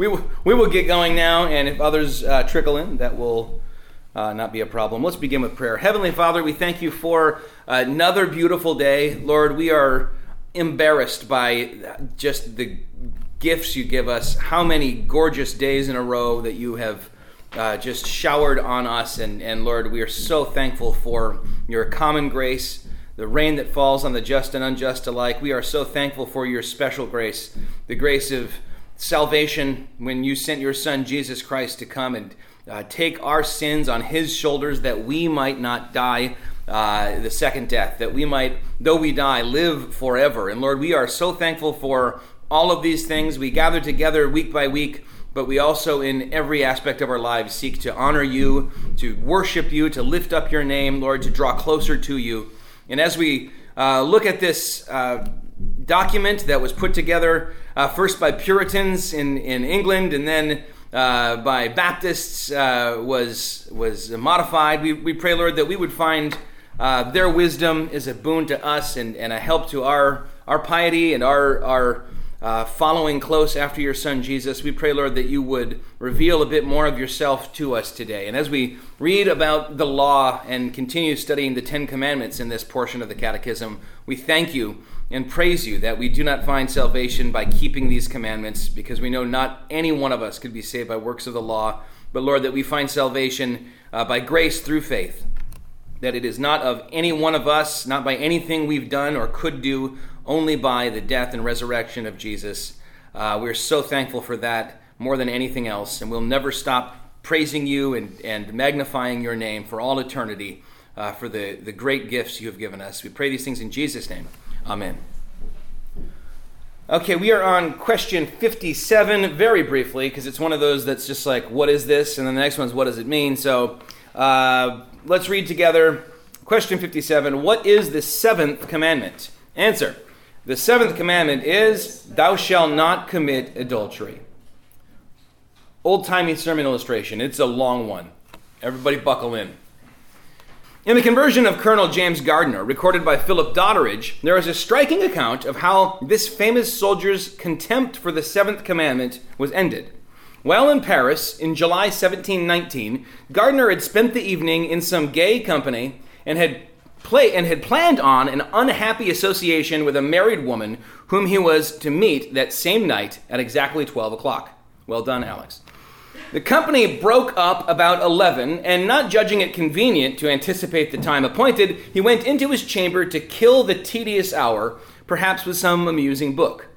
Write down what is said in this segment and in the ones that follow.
we, will, we will get going now, and if others uh, trickle in, that will uh, not be a problem. Let's begin with prayer. Heavenly Father, we thank you for another beautiful day. Lord, we are embarrassed by just the gifts you give us, how many gorgeous days in a row that you have uh, just showered on us. And, and Lord, we are so thankful for your common grace, the rain that falls on the just and unjust alike. We are so thankful for your special grace, the grace of salvation when you sent your Son, Jesus Christ, to come and uh, take our sins on his shoulders that we might not die uh, the second death, that we might, though we die, live forever. And Lord, we are so thankful for all of these things. We gather together week by week, but we also, in every aspect of our lives, seek to honor you, to worship you, to lift up your name, Lord, to draw closer to you. And as we uh, look at this uh, document that was put together uh, first by Puritans in, in England and then uh, by Baptists uh, was, was modified, we, we pray, Lord, that we would find uh, their wisdom is a boon to us and, and a help to our, our piety and our, our uh, following close after your son Jesus. We pray, Lord, that you would reveal a bit more of yourself to us today. And as we read about the law and continue studying the Ten Commandments in this portion of the Catechism, we thank you and praise you that we do not find salvation by keeping these commandments, because we know not any one of us could be saved by works of the law, but Lord, that we find salvation uh, by grace through faith that it is not of any one of us, not by anything we've done or could do, only by the death and resurrection of Jesus. Uh, we're so thankful for that more than anything else, and we'll never stop praising you and, and magnifying your name for all eternity uh, for the, the great gifts you have given us. We pray these things in Jesus' name. Amen. Okay, we are on question 57 very briefly because it's one of those that's just like, what is this? And then the next one's, what does it mean? So, uh, let's read together. Question 57 What is the seventh commandment? Answer The seventh commandment is, Thou shalt not commit adultery. Old timey sermon illustration. It's a long one. Everybody buckle in. In the conversion of Colonel James Gardiner, recorded by Philip Doddridge, there is a striking account of how this famous soldier's contempt for the seventh commandment was ended. While in Paris in July 1719, Gardiner had spent the evening in some gay company and had play and had planned on an unhappy association with a married woman whom he was to meet that same night at exactly 12 o'clock. Well done, Alex. The company broke up about 11, and not judging it convenient to anticipate the time appointed, he went into his chamber to kill the tedious hour, perhaps with some amusing book.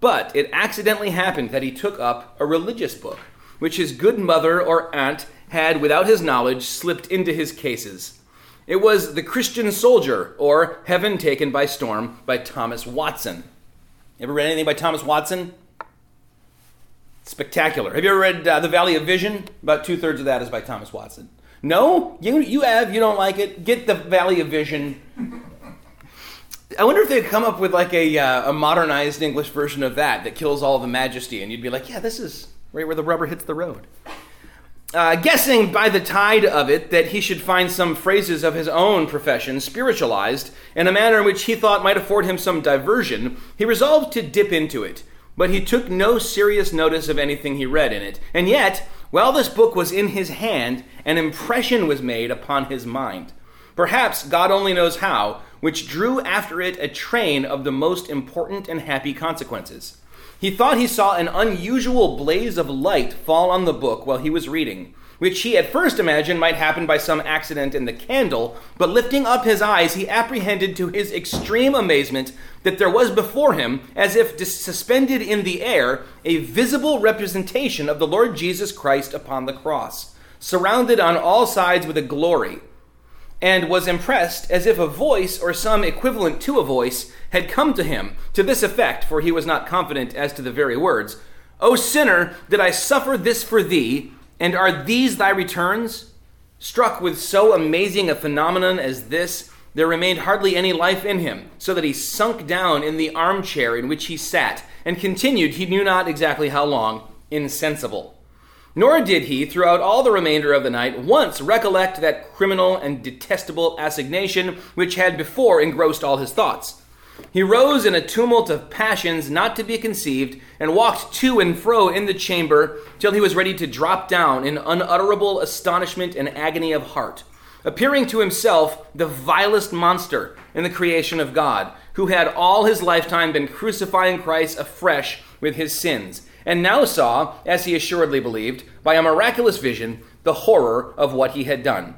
But it accidentally happened that he took up a religious book, which his good mother or aunt had, without his knowledge, slipped into his cases. It was The Christian Soldier, or Heaven Taken by Storm, by Thomas Watson. Ever read anything by Thomas Watson? Spectacular. Have you ever read uh, The Valley of Vision? About two thirds of that is by Thomas Watson. No? You, you have, you don't like it. Get The Valley of Vision. I wonder if they'd come up with like a, uh, a modernized English version of that that kills all the majesty, and you'd be like, yeah, this is right where the rubber hits the road. Uh, guessing by the tide of it that he should find some phrases of his own profession spiritualized in a manner in which he thought might afford him some diversion, he resolved to dip into it. But he took no serious notice of anything he read in it. And yet, while this book was in his hand, an impression was made upon his mind. Perhaps God only knows how, which drew after it a train of the most important and happy consequences. He thought he saw an unusual blaze of light fall on the book while he was reading, which he at first imagined might happen by some accident in the candle, but lifting up his eyes, he apprehended to his extreme amazement that there was before him, as if suspended in the air, a visible representation of the Lord Jesus Christ upon the cross, surrounded on all sides with a glory and was impressed as if a voice or some equivalent to a voice had come to him to this effect, for he was not confident as to the very words O sinner, did I suffer this for thee, and are these thy returns? Struck with so amazing a phenomenon as this, there remained hardly any life in him, so that he sunk down in the armchair in which he sat, and continued, he knew not exactly how long, insensible. Nor did he, throughout all the remainder of the night, once recollect that criminal and detestable assignation which had before engrossed all his thoughts. He rose in a tumult of passions not to be conceived, and walked to and fro in the chamber till he was ready to drop down in unutterable astonishment and agony of heart, appearing to himself the vilest monster in the creation of God, who had all his lifetime been crucifying Christ afresh with his sins, and now saw, as he assuredly believed, by a miraculous vision, the horror of what he had done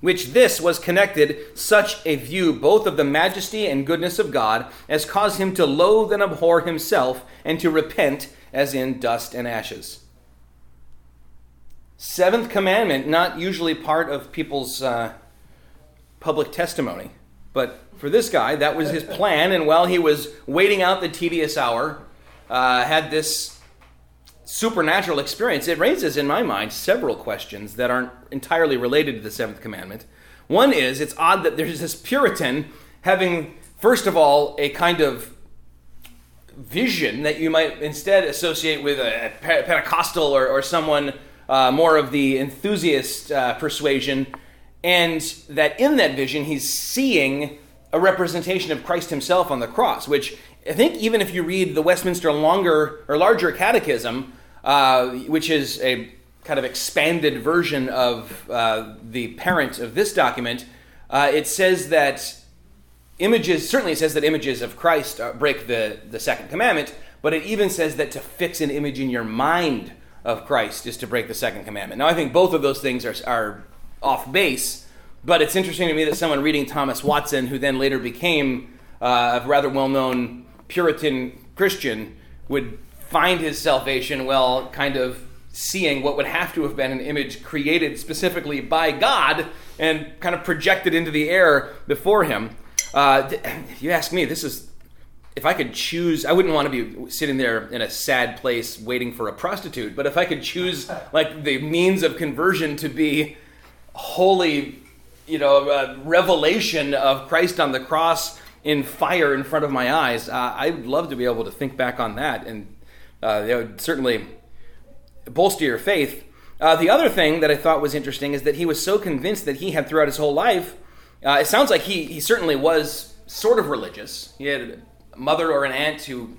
which this was connected such a view both of the majesty and goodness of God as caused him to loathe and abhor himself and to repent as in dust and ashes. Seventh commandment, not usually part of people's uh, public testimony, but for this guy, that was his plan. And while he was waiting out the tedious hour, uh, had this supernatural experience, it raises in my mind several questions that aren't entirely related to the seventh commandment. One is it's odd that there's this Puritan having, first of all, a kind of vision that you might instead associate with a Pentecostal or, or someone uh, more of the enthusiast uh, persuasion, and that in that vision he's seeing a representation of Christ himself on the cross, which I think even if you read the Westminster longer or larger catechism, uh, which is a kind of expanded version of uh, the parent of this document, uh, it says that images, certainly it says that images of Christ uh, break the, the second commandment, but it even says that to fix an image in your mind of Christ is to break the second commandment. Now, I think both of those things are, are off base, but it's interesting to me that someone reading Thomas Watson, who then later became uh, a rather well known Puritan Christian, would find his salvation while kind of seeing what would have to have been an image created specifically by God and kind of projected into the air before him. Uh, if you ask me, this is, if I could choose, I wouldn't want to be sitting there in a sad place waiting for a prostitute, but if I could choose like the means of conversion to be holy, you know, revelation of Christ on the cross in fire in front of my eyes, uh, I'd love to be able to think back on that and uh, certainly bolster your faith. Uh, the other thing that I thought was interesting is that he was so convinced that he had throughout his whole life. Uh, it sounds like he, he certainly was sort of religious. He had a mother or an aunt who,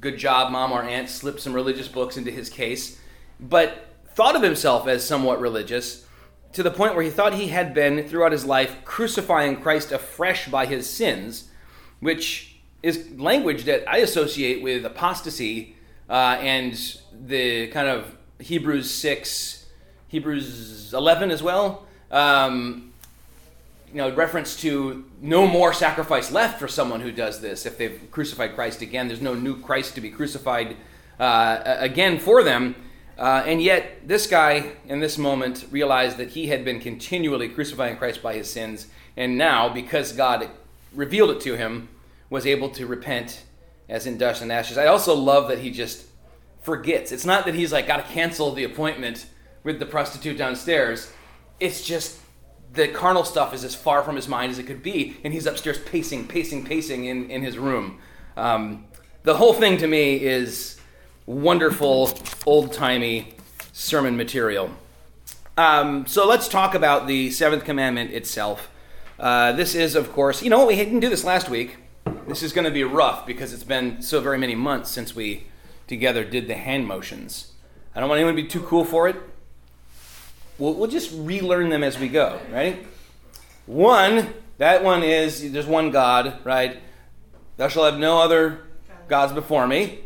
good job, mom or aunt, slipped some religious books into his case, but thought of himself as somewhat religious to the point where he thought he had been, throughout his life, crucifying Christ afresh by his sins, which is language that I associate with apostasy uh, and the kind of Hebrews 6, Hebrews 11 as well. Um, you know, reference to no more sacrifice left for someone who does this. If they've crucified Christ again, there's no new Christ to be crucified uh, again for them. Uh, and yet, this guy in this moment realized that he had been continually crucifying Christ by his sins, and now, because God revealed it to him, was able to repent as in dust and ashes. I also love that he just forgets. It's not that he's like got to cancel the appointment with the prostitute downstairs. It's just the carnal stuff is as far from his mind as it could be, and he's upstairs pacing, pacing, pacing in, in his room. Um, the whole thing to me is wonderful, old timey sermon material. Um, so let's talk about the seventh commandment itself. Uh, this is, of course, you know, what we didn't do this last week. This is going to be rough because it's been so very many months since we together did the hand motions. I don't want anyone to be too cool for it. We'll, we'll just relearn them as we go, right? One, that one is there's one God, right? Thou shalt have no other gods before me.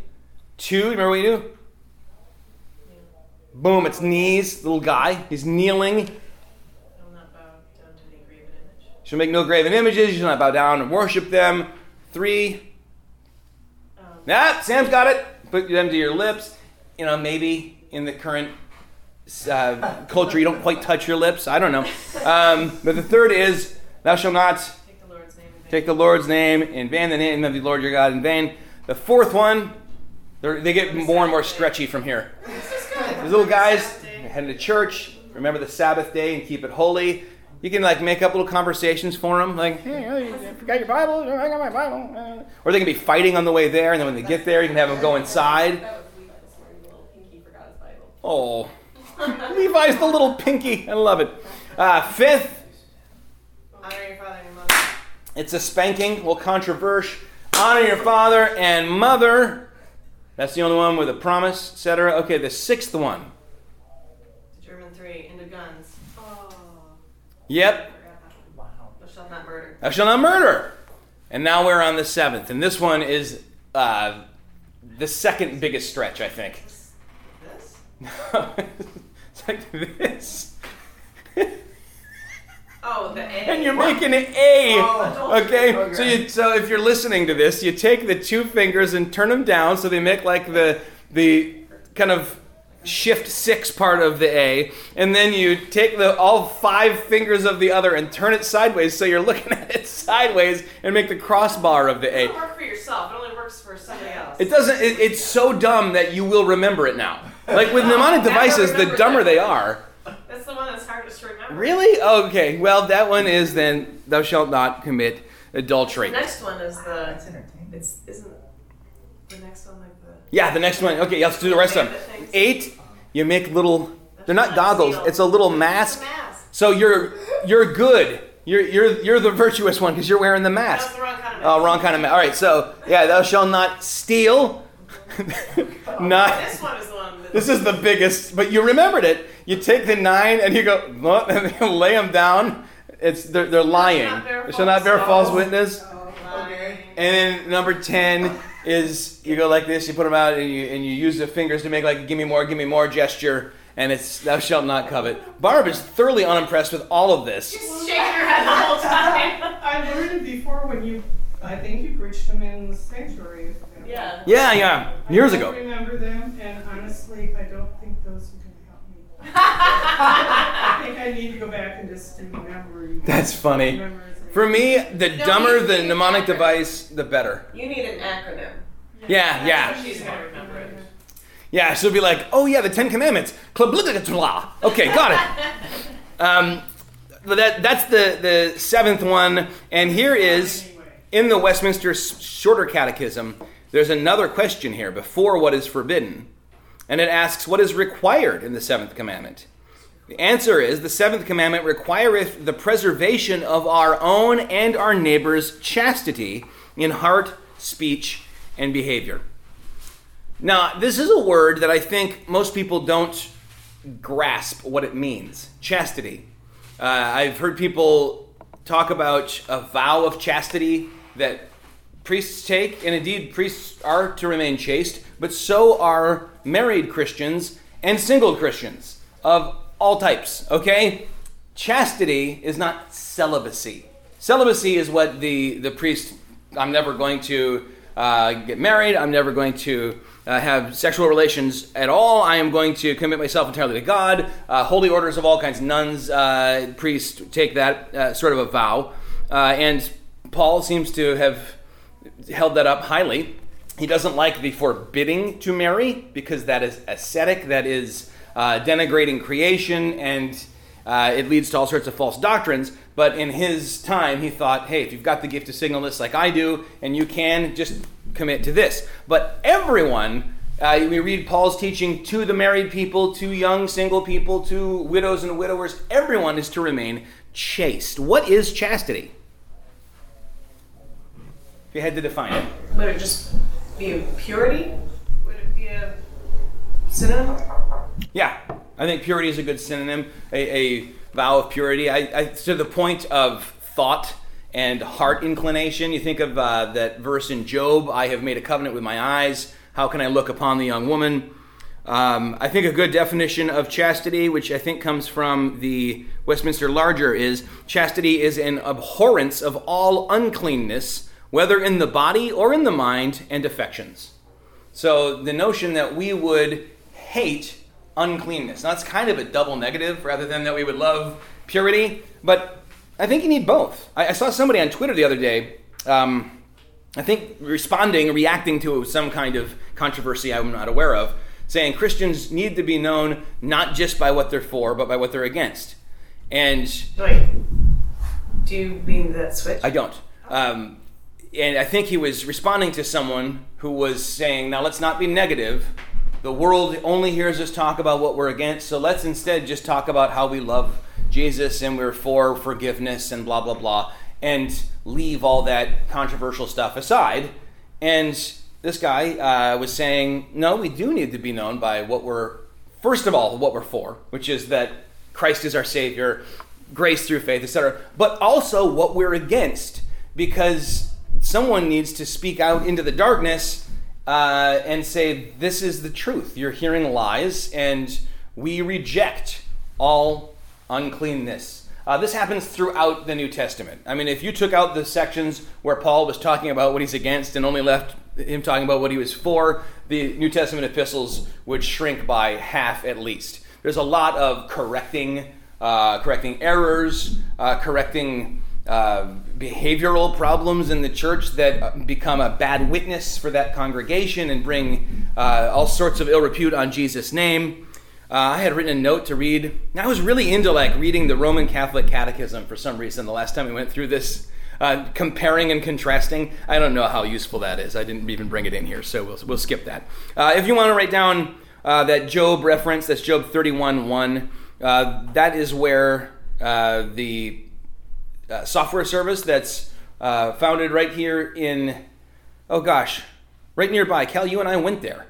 Two, remember what you do? Boom, it's knees, little guy. He's kneeling. Shall make no graven images. You shall not bow down and worship them. Three. Um, ah, Sam's got it. Put them to your lips. You know, maybe in the current uh, culture, you don't quite touch your lips. I don't know. Um, but the third is, thou shalt not take the Lord's name in vain. Take the Lord's name in vain, the name of the Lord your God in vain. The fourth one, they get more and more stretchy from here. These little guys heading to church, remember the Sabbath day and keep it holy. You can like make up little conversations for them, like, "Hey, oh, you forgot your Bible? I got my Bible." Or they can be fighting on the way there, and then when they get there, you can have them go inside. Oh, Levi's the little pinky. I love it. Uh, fifth, Honor your father and mother. it's a spanking, a little controversial. Honor your father and mother. That's the only one with a promise, etc. Okay, the sixth one. The German three, into guns. Oh. Yep. Forgot that one. Thou shalt not murder. Thou shalt not murder. And now we're on the seventh. And this one is uh, the second biggest stretch, I think. This? No. it's like this. Oh, the A. and you're making an A. Oh. okay? Okay. So you so if you're listening to this, you take the two fingers and turn them down so they make like the the kind of shift six part of the A, and then you take the all five fingers of the other and turn it sideways so you're looking at it sideways and make the crossbar of the A. It A. doesn't work for yourself. It only works for somebody else. It doesn't. It, it's so dumb that you will remember it now. Like with mnemonic devices, the dumber that. they are. That's the one that's hardest to remember. Really? Okay. Well, that one is then thou shalt not commit adultery. The next one is the. That's entertaining. It's isn't the next one like the. Yeah, the next one. Okay, let's do the rest of them. Eight, you make little. They're not goggles. It's a little mask. It's a mask. So you're you're good. You're you're you're the virtuous one because you're wearing the That's mask. the wrong kind of oh, mask. Oh, wrong kind of mask. All right. So yeah, thou shalt not steal. not. Oh, this one is the one. This is the biggest, but you remembered it. You take the nine and you go, and you lay them down. It's they're, they're lying. They shall not bear false- witness. Okay. Oh, and then number ten is you go like this. You put them out and you and you use the fingers to make like "give me more, give me more" gesture. And it's thou shalt not covet. Barb is thoroughly unimpressed with all of this. Just shake your head the whole time. I learned it before when you, I think you preached them in the sanctuary. yeah. Yeah, yeah, years I ago. don't remember them, and honestly, I don't think those are going to help me. I think I need to go back and just do memory. That's funny. memorization. For me, the No, dumber the you- mnemonic device, the better. You need an acronym. Yeah, yeah. She's gonna remember it. Yeah, she'll be like, oh yeah, the Ten Commandments. Klabligatola. Okay, got it. Um, that, that's the, the seventh one. And here is, in the Westminster Shorter Catechism, there's another question here before what is forbidden. And it asks, what is required in the seventh commandment? The answer is, the seventh commandment requireth the preservation of our own and our neighbor's chastity in heart, speech, and behavior. Now, this is a word that I think most people don't grasp what it means chastity. Uh, I've heard people talk about a vow of chastity that priests take, and indeed, priests are to remain chaste, but so are married Christians and single Christians of all types, okay? Chastity is not celibacy. Celibacy is what the, the priest, I'm never going to uh, get married, I'm never going to uh, have sexual relations at all. I am going to commit myself entirely to God. Uh, holy orders of all kinds, nuns, uh, priests take that uh, sort of a vow. Uh, and Paul seems to have held that up highly. He doesn't like the forbidding to marry because that is ascetic, that is uh, denigrating creation, and uh, it leads to all sorts of false doctrines. But in his time, he thought, hey, if you've got the gift of singleness like I do, and you can, just commit to this. But everyone, uh, we read Paul's teaching to the married people, to young single people, to widows and widowers, everyone is to remain chaste. What is chastity? If you had to define it. Would it just be purity? Would it be a synonym? Yeah, I think purity is a good synonym, a, a vow of purity. I, I, to the point of thought and heart inclination. You think of uh, that verse in Job I have made a covenant with my eyes. How can I look upon the young woman? Um, I think a good definition of chastity, which I think comes from the Westminster Larger, is chastity is an abhorrence of all uncleanness, whether in the body or in the mind and affections. So the notion that we would hate uncleanness. Now, that's kind of a double negative rather than that we would love purity, but I think you need both. I, I saw somebody on Twitter the other day, um, I think responding, reacting to some kind of controversy I'm not aware of, saying Christians need to be known not just by what they're for, but by what they're against. And Wait. Do you mean that switch? I don't. Um, and I think he was responding to someone who was saying, now let's not be negative. The world only hears us talk about what we're against, so let's instead just talk about how we love Jesus and we're for forgiveness and blah, blah, blah, and leave all that controversial stuff aside And this guy uh, was saying, no, we do need to be known by what we're, first of all, what we're for, which is that Christ is our Savior, grace through faith, etc., but also what we're against, because someone needs to speak out into the darkness uh, and say, This is the truth. You're hearing lies, and we reject all uncleanness. Uh, this happens throughout the New Testament. I mean, if you took out the sections where Paul was talking about what he's against and only left him talking about what he was for, the New Testament epistles would shrink by half at least. There's a lot of correcting, uh, correcting errors, uh, correcting uh, behavioral problems in the church that become a bad witness for that congregation and bring uh, all sorts of ill repute on Jesus' name. Uh, I had written a note to read. I was really into like reading the Roman Catholic Catechism for some reason. The last time we went through this, uh, comparing and contrasting. I don't know how useful that is. I didn't even bring it in here, so we'll, we'll skip that. Uh, if you want to write down uh, that Job reference, that's Job 31 1. Uh, that is where uh, software service that's founded right here in, oh gosh, right nearby. Cal, you and I went there.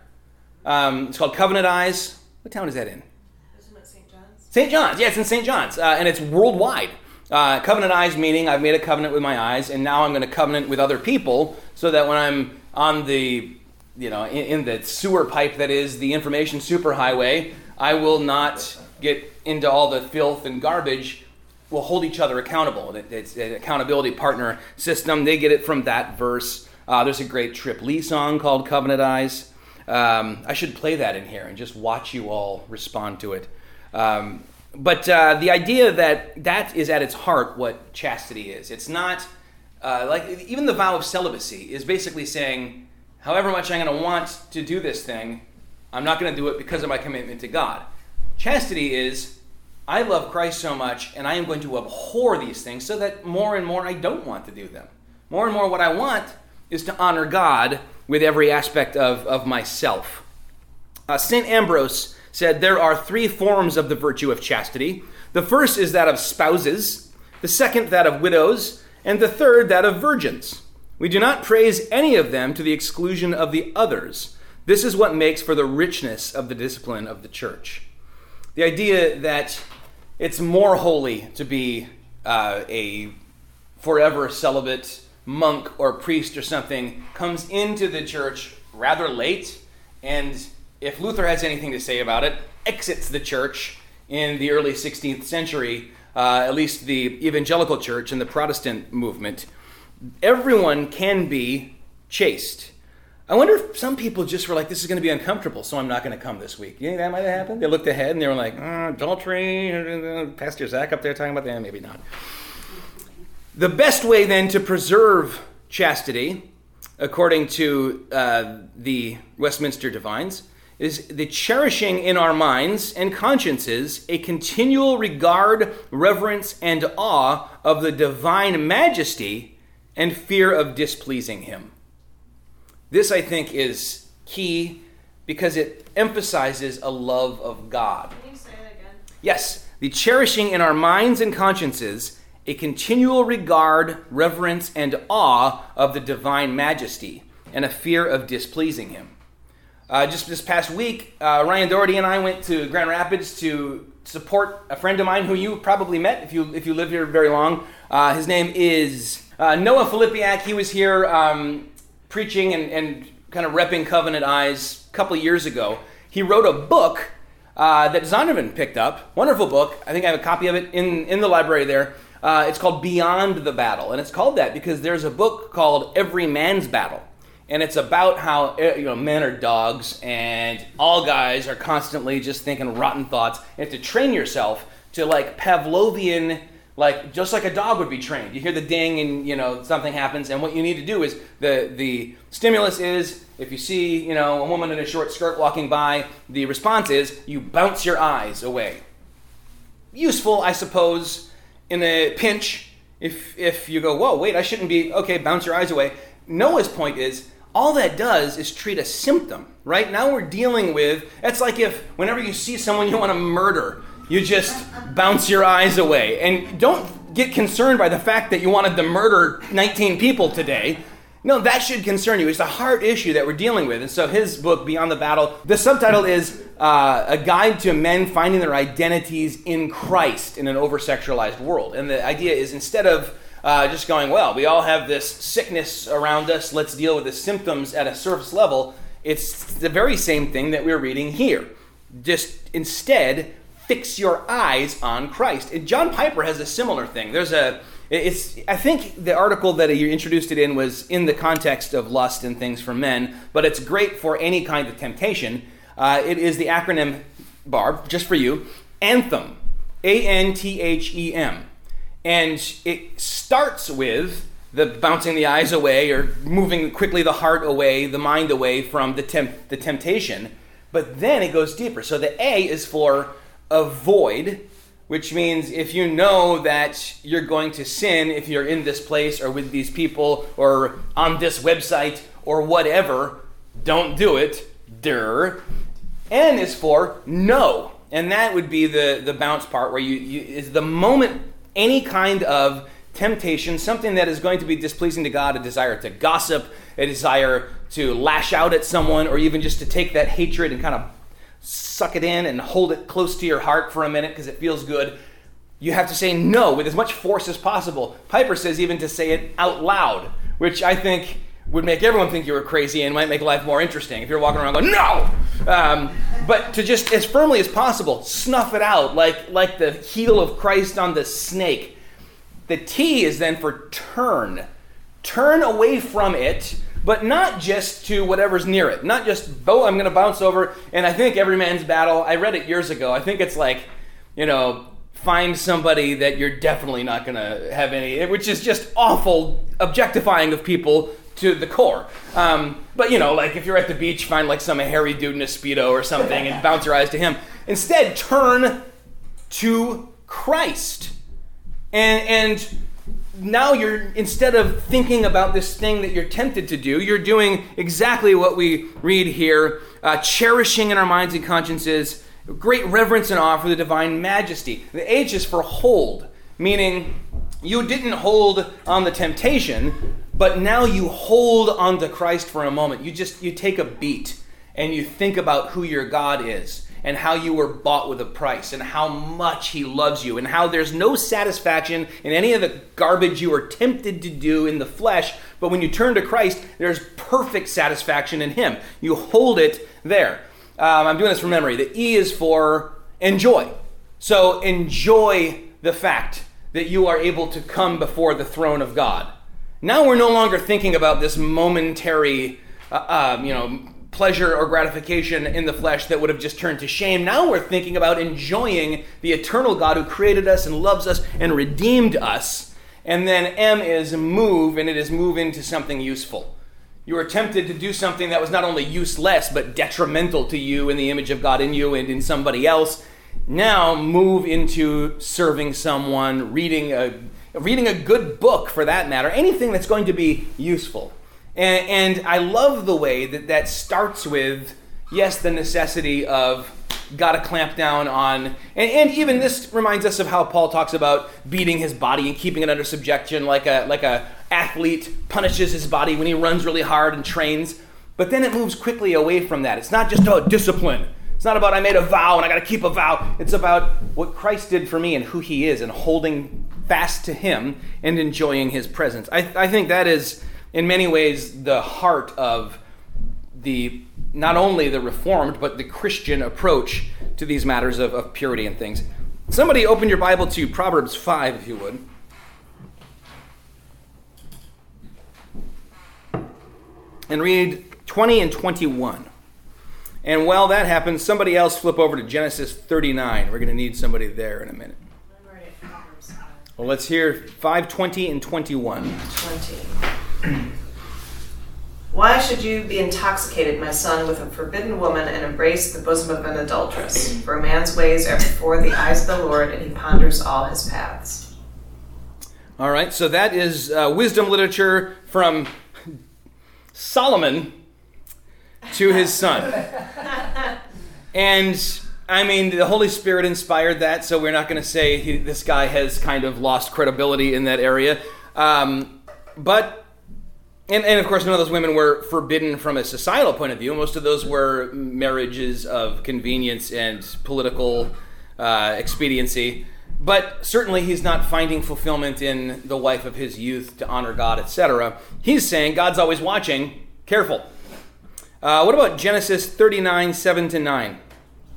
Um, it's called Covenant Eyes. What town is that in? Isn't it St. John's? St. John's, yeah, it's in St. John's, uh, and it's worldwide. Uh, covenant eyes meaning I've made a covenant with my eyes, and now I'm going to covenant with other people, so that when I'm on the, you know, in, in the sewer pipe that is the information superhighway, I will not get into all the filth and garbage. We'll hold each other accountable. It's an accountability partner system. They get it from that verse. Uh, there's a great Trip Lee song called Covenant Eyes. Um, I should play that in here and just watch you all respond to it. Um, but uh, the idea that that is at its heart what chastity is. It's not uh, like even the vow of celibacy is basically saying, however much I'm going to want to do this thing, I'm not going to do it because of my commitment to God. Chastity is, I love Christ so much and I am going to abhor these things so that more and more I don't want to do them. More and more, what I want is to honor God with every aspect of, of myself. Uh, St. Ambrose said there are three forms of the virtue of chastity. The first is that of spouses, the second, that of widows, and the third, that of virgins. We do not praise any of them to the exclusion of the others. This is what makes for the richness of the discipline of the church. The idea that it's more holy to be uh, a forever celibate monk or priest or something comes into the church rather late, and if Luther has anything to say about it, exits the church in the early 16th century, uh, at least the evangelical church and the Protestant movement. Everyone can be chaste. I wonder if some people just were like, this is going to be uncomfortable, so I'm not going to come this week. You think that might have happened? They looked ahead and they were like, oh, adultery, Pastor Zach up there talking about that? Maybe not. The best way then to preserve chastity, according to uh, the Westminster Divines, is the cherishing in our minds and consciences a continual regard, reverence, and awe of the divine majesty and fear of displeasing him. This, I think, is key because it emphasizes a love of God. Can you say it again? Yes, the cherishing in our minds and consciences a continual regard, reverence, and awe of the divine majesty, and a fear of displeasing him. Uh, just this past week, uh, Ryan Doherty and I went to Grand Rapids to support a friend of mine who you probably met if you if you live here very long. Uh, his name is uh, Noah Filipiak. He was here um, preaching and, and kind of repping Covenant Eyes a couple years ago. He wrote a book uh, that Zondervan picked up. Wonderful book. I think I have a copy of it in, in the library there. Uh, it's called Beyond the Battle, and it's called that because there's a book called Every Man's Battle, and it's about how eh, you know men are dogs, and all guys are constantly just thinking rotten thoughts. You have to train yourself to like Pavlovian, like just like a dog would be trained. You hear the ding, and you know something happens, and what you need to do is the the stimulus is if you see you know a woman in a short skirt walking by, the response is you bounce your eyes away. Useful, I suppose in a pinch, if if you go, whoa, wait, I shouldn't be okay, bounce your eyes away. Noah's point is all that does is treat a symptom, right? Now we're dealing with that's like if whenever you see someone you want to murder, you just bounce your eyes away. And don't get concerned by the fact that you wanted to murder 19 people today. No, that should concern you. It's a heart issue that we're dealing with. And so his book, Beyond the Battle, the subtitle is uh, A Guide to Men Finding Their Identities in Christ in an Over Sexualized World. And the idea is instead of uh, just going, well, we all have this sickness around us, let's deal with the symptoms at a surface level, it's the very same thing that we're reading here. Just instead, fix your eyes on Christ. And John Piper has a similar thing. There's a it's I think the article that you introduced it in was in the context of lust and things for men, but it's great for any kind of temptation. Uh, it is the acronym Barb, just for you, Anthem, A N T H E M, and it starts with the bouncing the eyes away or moving quickly the heart away, the mind away from the temp- the temptation. But then it goes deeper. So the A is for avoid which means if you know that you're going to sin if you're in this place or with these people or on this website or whatever, don't do it. Der. N is for no. And that would be the, the bounce part where you, you is the moment any kind of temptation, something that is going to be displeasing to God, a desire to gossip, a desire to lash out at someone, or even just to take that hatred and kind of suck it in and hold it close to your heart for a minute because it feels good. You have to say no with as much force as possible. Piper says even to say it out loud, which I think would make everyone think you were crazy and might make life more interesting if you're walking around going no. Um, but to just as firmly as possible snuff it out like like the heel of Christ on the snake. The T is then for turn. Turn away from it but not just to whatever's near it. Not just, oh, I'm going to bounce over. And I think every man's battle, I read it years ago. I think it's like, you know, find somebody that you're definitely not going to have any, which is just awful objectifying of people to the core. Um, but, you know, like if you're at the beach, find like some hairy dude in a Speedo or something and bounce your eyes to him. Instead, turn to Christ. And, and now you're instead of thinking about this thing that you're tempted to do you're doing exactly what we read here uh, cherishing in our minds and consciences great reverence and awe for the divine majesty. The h is for hold meaning you didn't hold on the temptation but now you hold on to christ for a moment. You just you take a beat and you think about who your god is and how you were bought with a price and how much He loves you and how there's no satisfaction in any of the garbage you are tempted to do in the flesh, but when you turn to Christ, there's perfect satisfaction in Him. You hold it there. Um, I'm doing this from memory. The E is for enjoy. So enjoy the fact that you are able to come before the throne of God. Now we're no longer thinking about this momentary, uh, um, you know, pleasure or gratification in the flesh that would have just turned to shame. Now we're thinking about enjoying the eternal God who created us and loves us and redeemed us. And then M is move, and it is move into something useful. You are tempted to do something that was not only useless, but detrimental to you in the image of God in you and in somebody else. Now move into serving someone, reading a, reading a good book for that matter, anything that's going to be useful. And, and I love the way that that starts with, yes, the necessity of got to clamp down on and, and even this reminds us of how paul talks about beating his body and keeping it under subjection like a like a athlete punishes his body when he runs really hard and trains. But then it moves quickly away from that. It's not just about discipline. It's not about i made a vow and i got to keep a vow. It's about what christ did for me and who he is and holding fast to him and enjoying his presence. I, I think that is in many ways the heart of the not only the reformed but the christian approach to these matters of, of purity and things. Somebody open your bible to proverbs 5 if you would. And read 20 and 21 and while that happens somebody else flip over to genesis 39 we're going to need somebody there in a minute. Well let's hear 520 and 21 20 why should you be intoxicated, my son, with a forbidden woman and embrace the bosom of an adulteress? For a man's ways are before the eyes of the Lord, and he ponders all his paths. All right, so that is uh, wisdom literature from Solomon to his son. and I mean, the Holy Spirit inspired that, so we're not going to say he, this guy has kind of lost credibility in that area. Um, but and, and of course, none of those women were forbidden from a societal point of view. Most of those were marriages of convenience and political uh, expediency. But certainly, he's not finding fulfillment in the wife of his youth to honor God, etc. He's saying God's always watching. Careful. Uh, what about Genesis 39, 7 to 9?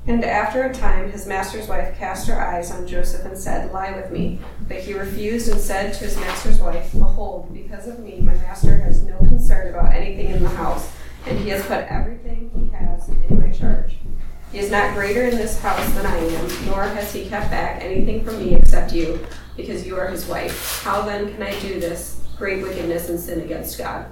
And after a time, his master's wife cast her eyes on Joseph and said, Lie with me. But he refused and said to his master's wife, Behold, because of me, my master has no concern about anything in the house, and he has put everything he has in my charge. He is not greater in this house than I am, nor has he kept back anything from me except you, because you are his wife. How then can I do this great wickedness and sin against God?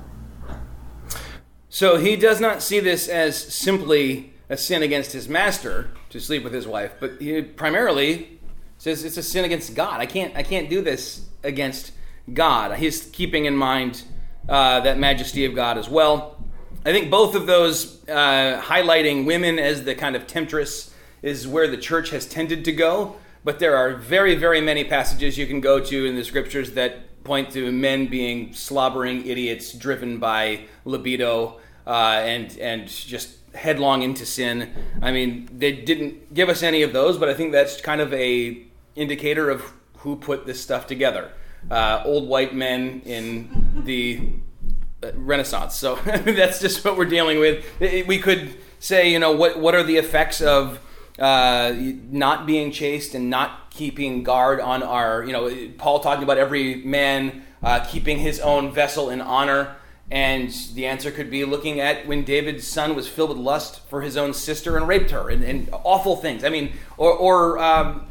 So he does not see this as simply a sin against his master to sleep with his wife, but he primarily says it's a sin against God. I can't I can't do this against God. He's keeping in mind uh, that majesty of God as well. I think both of those uh, highlighting women as the kind of temptress is where the church has tended to go. But there are very, very many passages you can go to in the scriptures that point to men being slobbering idiots driven by libido uh, and and just headlong into sin. I mean, they didn't give us any of those, but I think that's kind of a indicator of who put this stuff together. Uh, old white men in the uh, Renaissance. So that's just what we're dealing with. We could say, you know, what what are the effects of uh, not being chaste and not keeping guard on our, you know, Paul talking about every man uh, keeping his own vessel in honor. And the answer could be looking at when David's son was filled with lust for his own sister and raped her, and, and awful things. I mean, or, or um,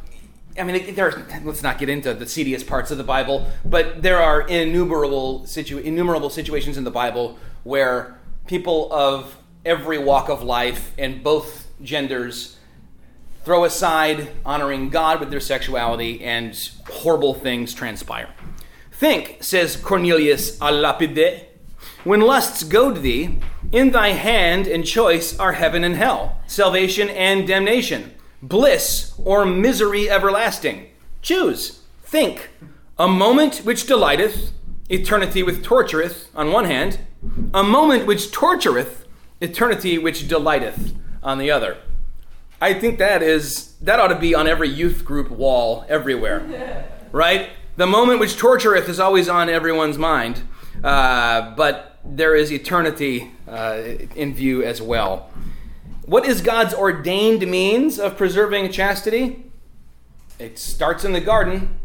I mean, there. Let's not get into the seediest parts of the Bible, but there are innumerable situ, innumerable situations in the Bible where people of every walk of life and both genders throw aside honoring God with their sexuality, and horrible things transpire. Think, says Cornelius a Lapide when lusts goad thee, in thy hand and choice are heaven and hell, salvation and damnation, bliss or misery everlasting. Choose, think, a moment which delighteth, eternity which tortureth, on one hand, a moment which tortureth, eternity which delighteth, on the other. I think that is that ought to be on every youth group wall everywhere, right? The moment which tortureth is always on everyone's mind, uh, but there is eternity uh, in view as well. What is God's ordained means of preserving chastity? It starts in the garden.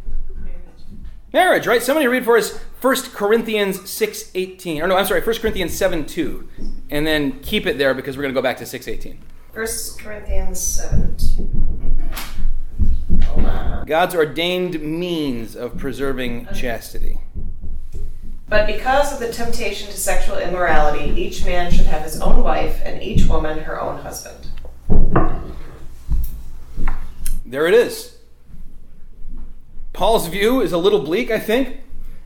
Marriage, right? Somebody read for us 1 Corinthians 6.18. Or no, I'm sorry, 1 Corinthians 7 2. And then keep it there because we're going to go back to 6.18. 1 Corinthians 7 2. God's ordained means of preserving chastity. But because of the temptation to sexual immorality, each man should have his own wife, and each woman her own husband. There it is. Paul's view is a little bleak, I think,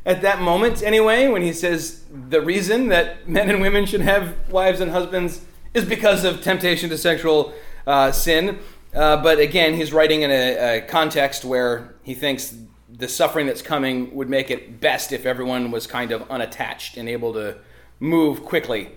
at that moment anyway, when he says the reason that men and women should have wives and husbands is because of temptation to sexual uh, sin. Uh, but again, he's writing in a, a context where he thinks the suffering that's coming would make it best if everyone was kind of unattached and able to move quickly.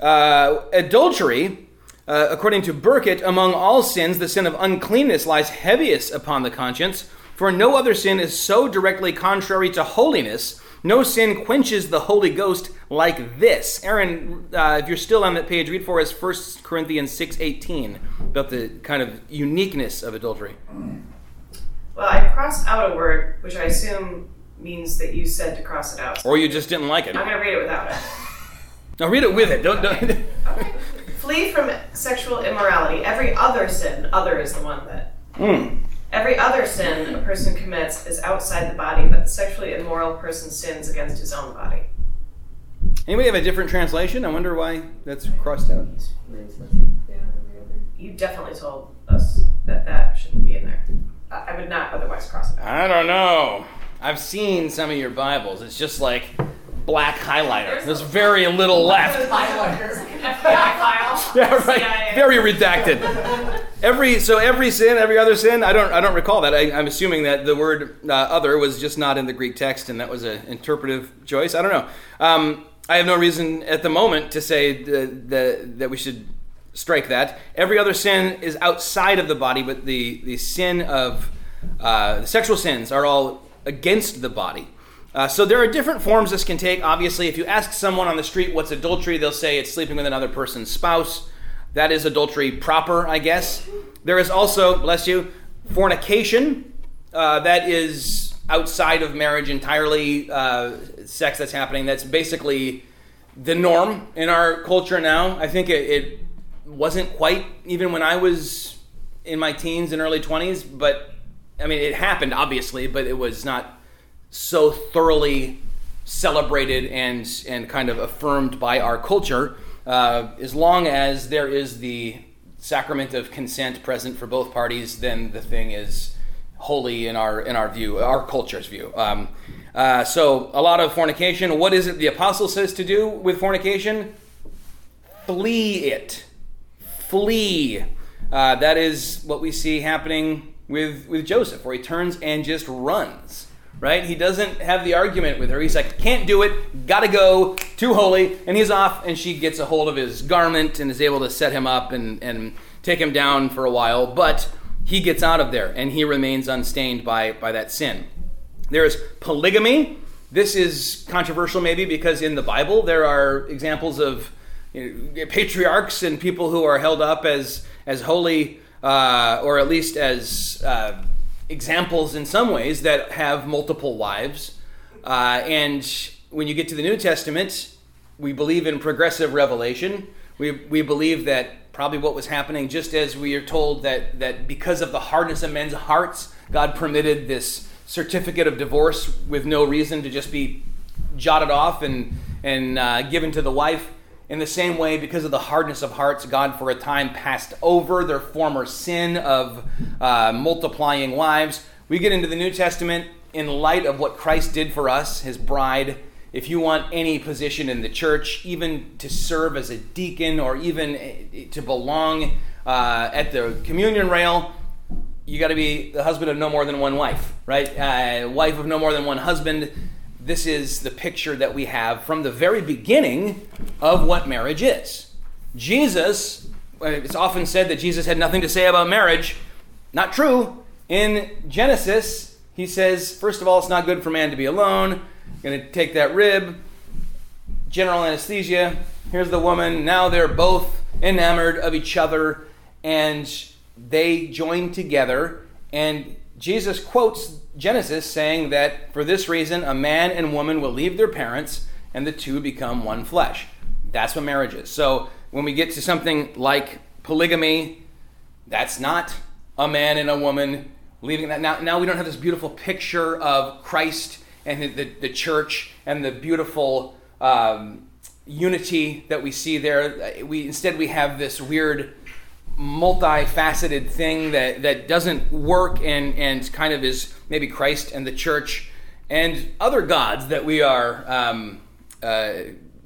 Uh, adultery, uh, according to Burkitt, among all sins, the sin of uncleanness lies heaviest upon the conscience, for no other sin is so directly contrary to holiness. No sin quenches the Holy Ghost like this. Aaron, uh, if you're still on that page, read for us 1 Corinthians 6.18 about the kind of uniqueness of adultery. Well, I crossed out a word, which I assume means that you said to cross it out. Or you just didn't like it. I'm going to read it without it. No, read it with it. Don't. don't. Okay. Flee from sexual immorality. Every other sin, other is the one that. Mm. Every other sin a person commits is outside the body, but the sexually immoral person sins against his own body. Anybody have a different translation? I wonder why that's crossed out. You definitely told us that that shouldn't be in there. I would not otherwise cross it out. I don't know. I've seen some of your Bibles. It's just like black highlighter. There's very little left. Yeah, right. Very redacted. Every so every sin, every other sin. I don't I don't recall that. I, am assuming that the word uh, other was just not in the Greek text, and that was an interpretive choice. I don't know. Um, I have no reason at the moment to say that, that, that we should strike that. Every other sin is outside of the body, but the, the sin of uh, the sexual sins are all against the body. Uh, so there are different forms this can take. Obviously, if you ask someone on the street what's adultery, they'll say it's sleeping with another person's spouse. That is adultery proper, I guess. There is also, bless you, fornication. Uh, that is outside of marriage entirely, uh, sex that's happening. That's basically the norm in our culture now. I think it, it wasn't quite even when I was in my teens and early 20s, but I mean, it happened obviously, but it was not so thoroughly celebrated and and kind of affirmed by our culture. Uh, as long as there is the sacrament of consent present for both parties, then the thing is holy in our in our view, our culture's view. Um, uh, so a lot of fornication. What is it the apostle says to do with fornication? Flee it. Flee. Uh, that is what we see happening with with Joseph, where he turns and just runs. Right? He doesn't have the argument with her. He's like, can't do it, gotta go, too holy, and he's off, and she gets a hold of his garment and is able to set him up and, and take him down for a while, but he gets out of there and he remains unstained by, by that sin. There's polygamy. This is controversial, maybe, because in the Bible there are examples of you know, patriarchs and people who are held up as, as holy, uh, or at least as uh, examples in some ways that have multiple wives. Uh, and when you get to the New Testament, we believe in progressive revelation. We, we believe that probably what was happening, just as we are told that, that because of the hardness of men's hearts, God permitted this certificate of divorce with no reason to just be jotted off and, and uh, given to the wife. In the same way, because of the hardness of hearts, God for a time passed over their former sin of uh, multiplying wives. We get into the New Testament in light of what Christ did for us, his bride. If you want any position in the church, even to serve as a deacon or even eh, to belong uh, at the communion rail, you got to be the husband of no more than one wife, right? Uh, wife of no more than one husband this is the picture that we have from the very beginning of what marriage is. Jesus, uh, it's often said that Jesus had nothing to say about marriage. Not true. In Genesis, he says, first of all, it's not good for man to be alone. I'm Going to take that rib, general anesthesia. Here's the woman. Now they're both enamored of each other and they join together. And Jesus quotes Genesis saying that for this reason, a man and woman will leave their parents and the two become one flesh. That's what marriage is. So when we get to something like polygamy, that's not a man and a woman leaving that. Now, now we don't have this beautiful picture of Christ and the, the church and the beautiful um, unity that we see there. We instead we have this weird multifaceted thing that, that doesn't work and, and kind of is maybe Christ and the church and other gods that we are um, uh,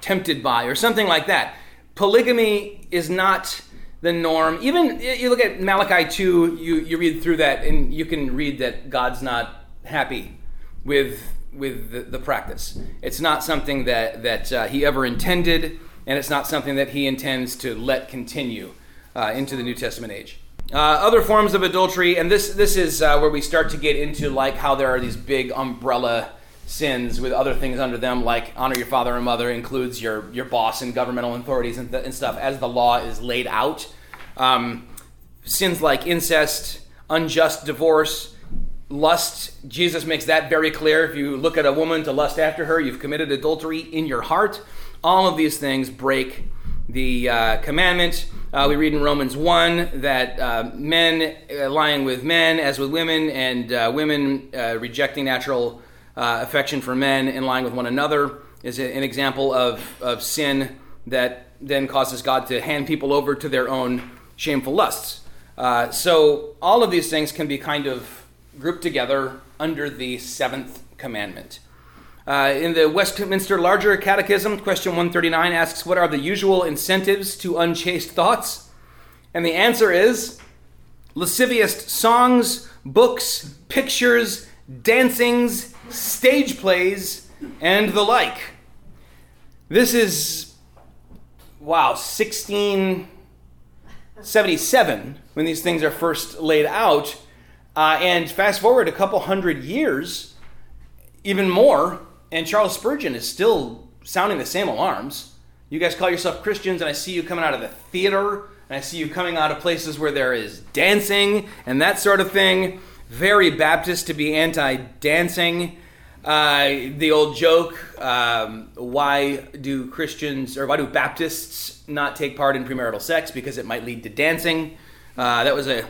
tempted by or something like that. Polygamy is not the norm. Even you look at Malachi 2, you, you read through that and you can read that God's not happy with, with the, the practice. It's not something that, that uh, he ever intended, and it's not something that he intends to let continue uh, into the New Testament age. Uh, other forms of adultery, and this this is uh, where we start to get into like how there are these big umbrella sins with other things under them, like honor your father and mother includes your your boss and governmental authorities and, th- and stuff as the law is laid out. Um, sins like incest, unjust divorce, lust. Jesus makes that very clear. If you look at a woman to lust after her, you've committed adultery in your heart. All of these things break the uh, commandment. Uh, we read in Romans 1 that uh, men uh, lying with men as with women, and uh, women uh, rejecting natural affection for men and lying with one another is an example of, of sin that then causes God to hand people over to their own shameful lusts. so all of these things can be kind of grouped together under the seventh commandment. Uh, in the Westminster Larger Catechism, question 139 asks, What are the usual incentives to unchaste thoughts? And the answer is lascivious songs, books, pictures, dancings, stage plays, and the like. This is, wow, 1677 when these things are first laid out. Uh, and fast forward a couple hundred years, even more, and Charles Spurgeon is still sounding the same alarms. You guys call yourself Christians, and I see you coming out of the theater, and I see you coming out of places where there is dancing and that sort of thing. Very Baptist to be anti dancing. Uh, the old joke um, why do Christians or why do Baptists not take part in premarital sex? Because it might lead to dancing. Uh, that was a,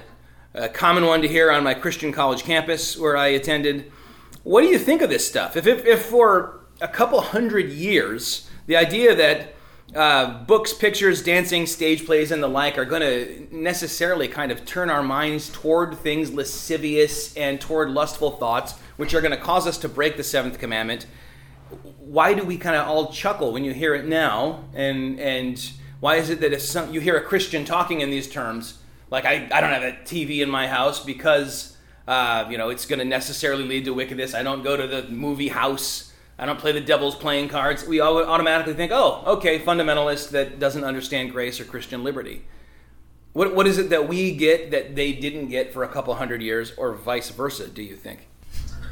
a, common one to hear on my Christian college campus where I attended. What do you think of this stuff? If, if, if for a couple hundred years, the idea that uh, books, pictures, dancing, stage plays, and the like are going to necessarily kind of turn our minds toward things lascivious and toward lustful thoughts, which are going to cause us to break the seventh commandment. Why do we kind of all chuckle when you hear it now? And and why is it that if some, you hear a Christian talking in these terms, like I, I don't have a TV in my house because uh, you know it's going to necessarily lead to wickedness. I don't go to the movie house I don't play the devil's playing cards. We automatically think, oh, okay, fundamentalist that doesn't understand grace or Christian liberty. What, what is it that we get that they didn't get for a couple hundred years, or vice versa, do you think?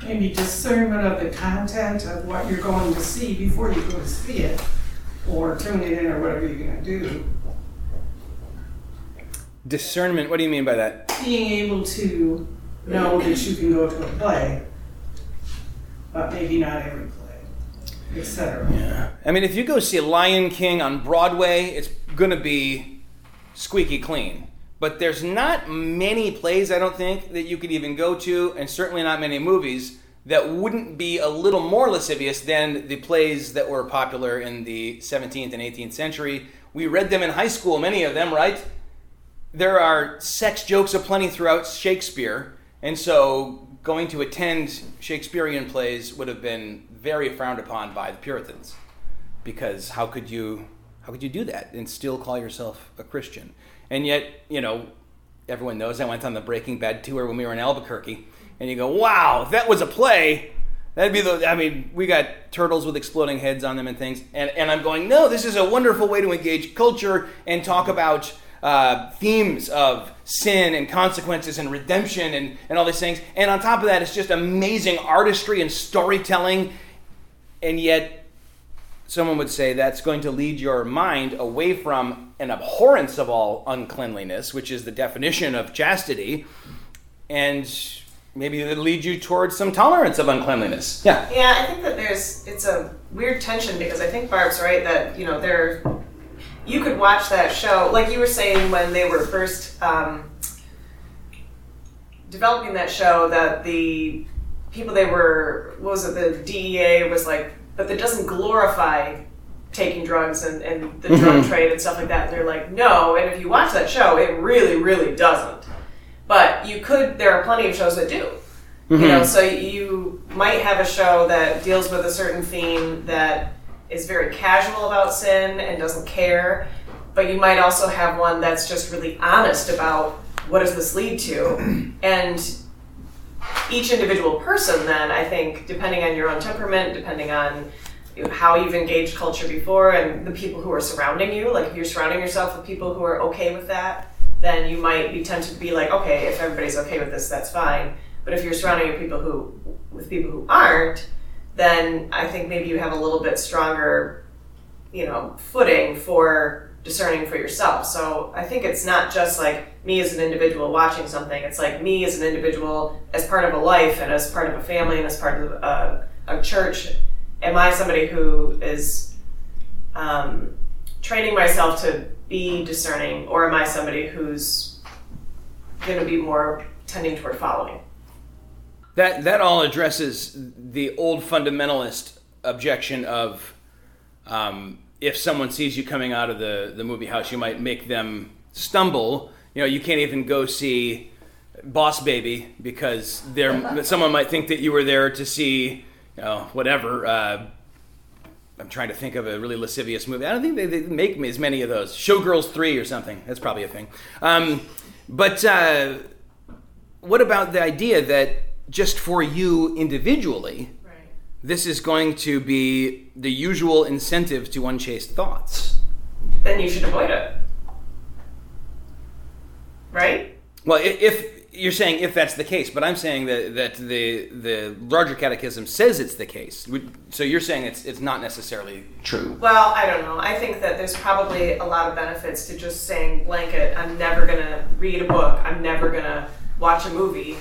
Maybe discernment of the content of what you're going to see before you go to see it, or tune it in, or whatever you're going to do. Discernment, what do you mean by that? Being able to know that you can go to a play, but maybe not every play etc. Yeah. I mean, if you go see Lion King on Broadway, it's going to be squeaky clean. But there's not many plays, I don't think, that you could even go to, and certainly not many movies that wouldn't be a little more lascivious than the plays that were popular in the 17th and 18th century. We read them in high school, many of them, right? There are sex jokes aplenty throughout Shakespeare, and so going to attend Shakespearean plays would have been very frowned upon by the Puritans because how could you how could you do that and still call yourself a Christian? And yet, you know, everyone knows I went on the Breaking Bad tour when we were in Albuquerque, and you go, "Wow, that was a play, that'd be the." I mean, we got turtles with exploding heads on them and things, and and I'm going, "No, this is a wonderful way to engage culture and talk about." Uh, themes of sin and consequences and redemption and, and all these things. And on top of that, it's just amazing artistry and storytelling and yet, someone would say that's going to lead your mind away from an abhorrence of all uncleanliness, which is the definition of chastity, and maybe it lead you towards some tolerance of uncleanliness. Yeah. Yeah, I think that there's it's a weird tension because I think Barb's right that you know there you could watch that show like you were saying when they were first um, developing that show that the people they were what was it the DEA was like, but that doesn't glorify taking drugs and, and the mm-hmm. drug trade and stuff like that. And they're like, no. And if you watch that show, it really, really doesn't. But you could. There are plenty of shows that do. Mm-hmm. You know, so you might have a show that deals with a certain theme that is very casual about sin and doesn't care, but you might also have one that's just really honest about what does this lead to, and each individual person then i think depending on your own temperament depending on how you've engaged culture before and the people who are surrounding you like if you're surrounding yourself with people who are okay with that then you might be tempted to be like okay if everybody's okay with this that's fine. But if you're surrounding your people who with people who aren't then i think maybe you have a little bit stronger you know footing for discerning for yourself so i think it's not just like me as an individual watching something. It's like me as an individual, as part of a life and as part of a family and as part of a, a church. Am I somebody who is um, training myself to be discerning, or am I somebody who's going to be more tending toward following? That that all addresses the old fundamentalist objection of um, if someone sees you coming out of the, the movie house, you might make them stumble you know, you can't even go see Boss Baby because there someone might think that you were there to see, you know, whatever. Uh, I'm trying to think of a really lascivious movie. I don't think they, they, make as many of those. Showgirls three or something. That's probably a thing. Um, but uh, what about the idea that just for you individually, this is going to be the usual incentive to unchaste thoughts. Then you should avoid it. Right? Well, if you're saying if that's the case, but I'm saying that that the the larger catechism says it's the case. So you're saying it's it's not necessarily true. Well, I don't know. I think that there's probably a lot of benefits to just saying blanket, I'm never going to read a book, I'm never going to watch a movie.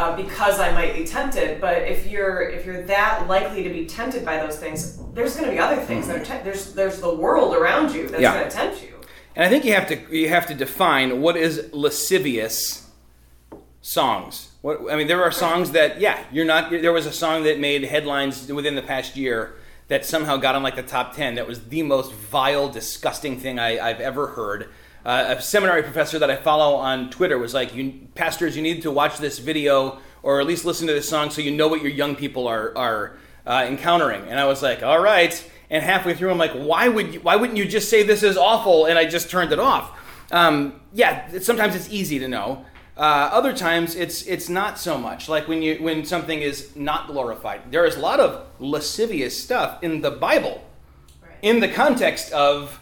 Uh, because I might be tempted, but if you're if you're that likely to be tempted by those things, there's going to be other things that are te- there's there's the world around you that's Yeah. going to tempt you. And I think you have to you have to define what is lascivious songs. What I mean, there are songs that yeah, you're not. There was a song that made headlines within the past year that somehow got on like the top ten. That was the most vile, disgusting thing I, I've ever heard. Uh, a seminary professor that I follow on Twitter was like, "You pastors, you need to watch this video or at least listen to this song so you know what your young people are are uh, encountering." And I was like, "All right." And halfway through, I'm like, "Why would you, why wouldn't you just say this is awful?" And I just turned it off. Um, yeah, sometimes it's easy to know. Uh, other times it's it's not so much. Like when you when something is not glorified. There is a lot of lascivious stuff in the Bible, in the context of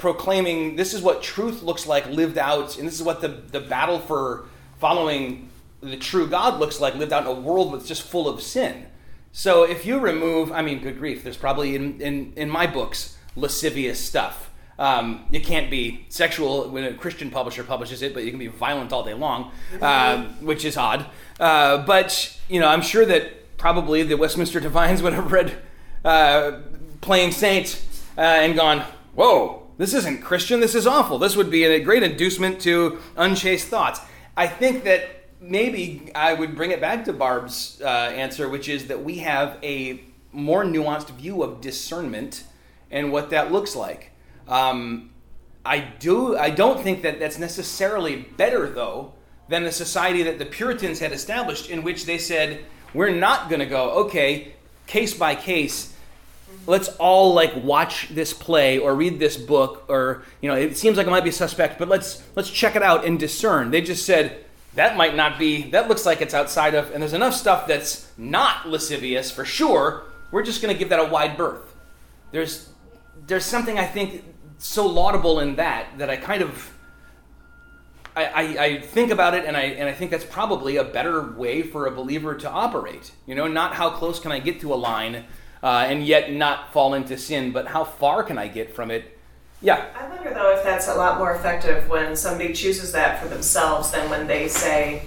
proclaiming this is what truth looks like lived out, and this is what the the battle for following the true God looks like lived out in a world that's just full of sin. So if you remove, I mean, good grief, there's probably in in, in my books lascivious stuff. Um, you can't be sexual when a Christian publisher publishes it, but you can be violent all day long, uh, which is odd. Uh, but you know, I'm sure that probably the Westminster Divines would have read uh, "Playing Saint" uh, and gone, "Whoa, this isn't Christian. This is awful. This would be a great inducement to unchaste thoughts." I think that maybe I would bring it back to Barb's uh, answer, which is that we have a more nuanced view of discernment and what that looks like. Um, I do. I don't think that that's necessarily better, though, than the society that the Puritans had established, in which they said, "We're not going to go okay, case by case. Let's all like watch this play or read this book, or you know, it seems like it might be suspect, but let's let's check it out and discern." They just said that might not be. That looks like it's outside of, and there's enough stuff that's not lascivious for sure. We're just going to give that a wide berth. There's there's something I think so laudable in that that I kind of I, I, I think about it and I and I think that's probably a better way for a believer to operate. You know, not how close can I get to a line uh, and yet not fall into sin, but how far can I get from it? Yeah, I wonder though if that's a lot more effective when somebody chooses that for themselves than when they say,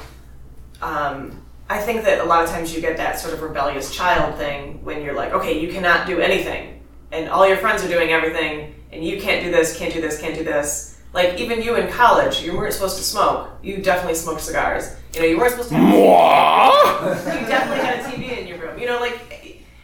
um, I think that a lot of times you get that sort of rebellious child thing when you're like, okay, you cannot do anything, and all your friends are doing everything, and you can't do this, can't do this, can't do this. Like even you in college, you weren't supposed to smoke. You definitely smoked cigars. You know, you weren't supposed to. Have you definitely had a TV in your room. You know, like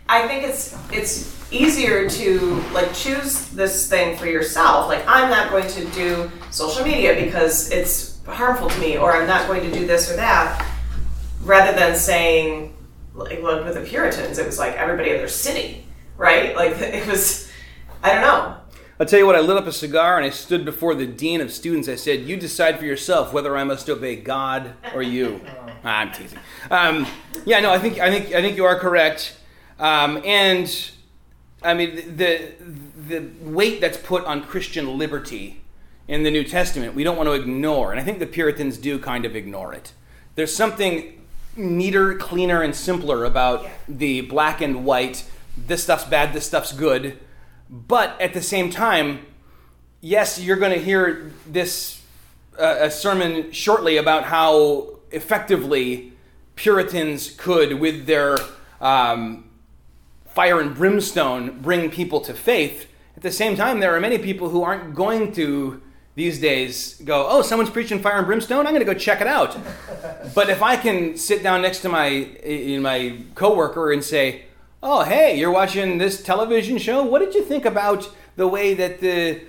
I think it's it's easier to like choose this thing for yourself. Like I'm not going to do social media because it's harmful to me, or I'm not going to do this or that, rather than saying like look with the Puritans, it was like everybody in their city, right? Like it was, I don't know. I'll tell you what, I lit up a cigar and I stood before the dean of students. I said, You decide for yourself whether I must obey God or you. Ah, I'm teasing. Um, yeah, no, I think, I, think, I think you are correct. Um, and I mean, the, the weight that's put on Christian liberty in the New Testament, we don't want to ignore. And I think the Puritans do kind of ignore it. There's something neater, cleaner, and simpler about the black and white, this stuff's bad, this stuff's good. But at the same time, yes, you're going to hear this uh, a sermon shortly about how effectively Puritans could, with their um, fire and brimstone, bring people to faith. At the same time, there are many people who aren't going to these days go, oh, someone's preaching fire and brimstone. I'm going to go check it out. but if I can sit down next to my uh, my coworker and say, oh, hey, you're watching this television show. What did you think about the way that the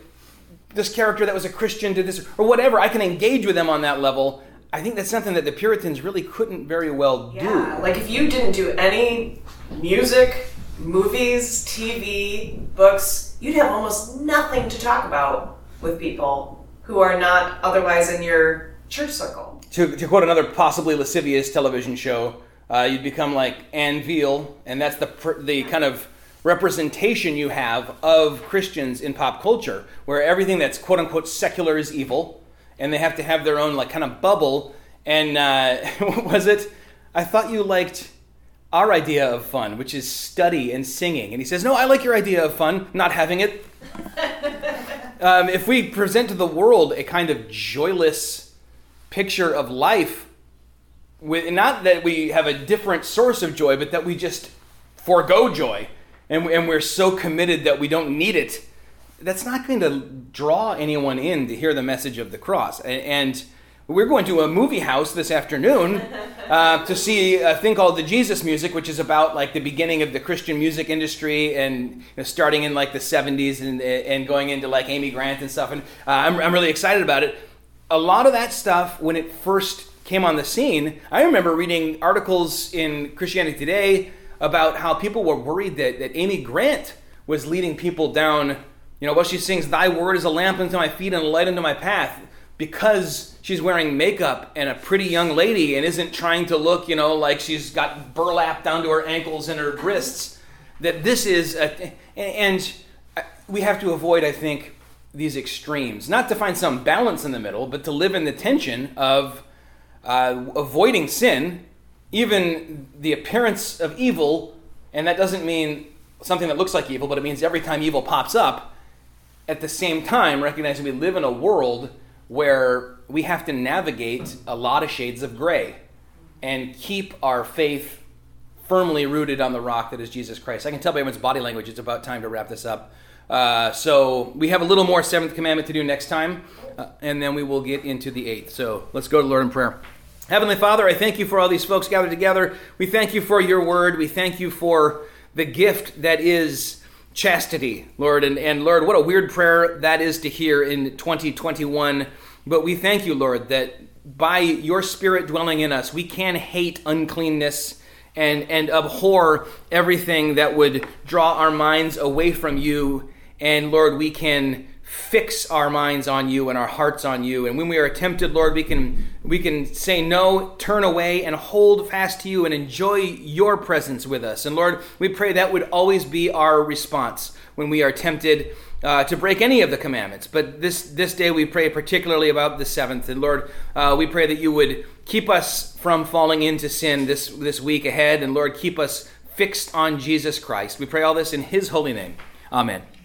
this character that was a Christian did this or whatever? I can engage with them on that level. I think that's something that the Puritans really couldn't very well Yeah, do. like if you didn't do any music, movies, TV, books, you'd have almost nothing to talk about with people who are not otherwise in your church circle. To, to quote another possibly lascivious television show, Uh, you'd become like Ann Veal, and that's the the kind of representation you have of Christians in pop culture, where everything that's quote unquote secular is evil, and they have to have their own like kind of bubble. And uh, was it? I thought you liked our idea of fun, which is study and singing. And he says, No, I like your idea of fun, not having it. um, if we present to the world a kind of joyless picture of life, with, not that we have a different source of joy, but that we just forego joy and, and we're so committed that we don't need it, that's not going to draw anyone in to hear the message of the cross. And we're going to a movie house this afternoon uh, to see a thing called the Jesus Music, which is about like the beginning of the Christian music industry and you know, starting in like the 70s and, and going into like Amy Grant and stuff. And uh, I'm, I'm really excited about it. A lot of that stuff, when it first came on the scene, I remember reading articles in Christianity Today about how people were worried that, that Amy Grant was leading people down. You know, what she sings, Thy word is a lamp unto my feet and a light unto my path, because she's wearing makeup and a pretty young lady and isn't trying to look, you know, like she's got burlap down to her ankles and her wrists. That this is, a, and we have to avoid, I think, these extremes. Not to find some balance in the middle, but to live in the tension of uh, avoiding sin even the appearance of evil, and that doesn't mean something that looks like evil, but it means every time evil pops up, at the same time, recognizing we live in a world where we have to navigate a lot of shades of gray and keep our faith firmly rooted on the rock that is Jesus Christ. I can tell by everyone's body language it's about time to wrap this up. Uh, so we have a little more seventh commandment to do next time, uh, and then we will get into the eighth. So let's go to Lord in prayer. Heavenly Father, I thank you for all these folks gathered together. We thank you for your word. We thank you for the gift that is chastity, Lord. And, and Lord, what a weird prayer that is to hear in 2021. But we thank you, Lord, that by your Spirit dwelling in us, we can hate uncleanness and, and abhor everything that would draw our minds away from you. And Lord, we can fix our minds on you and our hearts on you. And when we are tempted lord we can we can say no turn away and hold fast to you and enjoy your presence with us. And lord we pray that would always be our response when we are tempted uh, to break any of the commandments. But this this day we pray particularly about the seventh. And lord uh, we pray that you would keep us from falling into sin this this week ahead. And lord keep us fixed on jesus christ. We pray all this in his holy name. Amen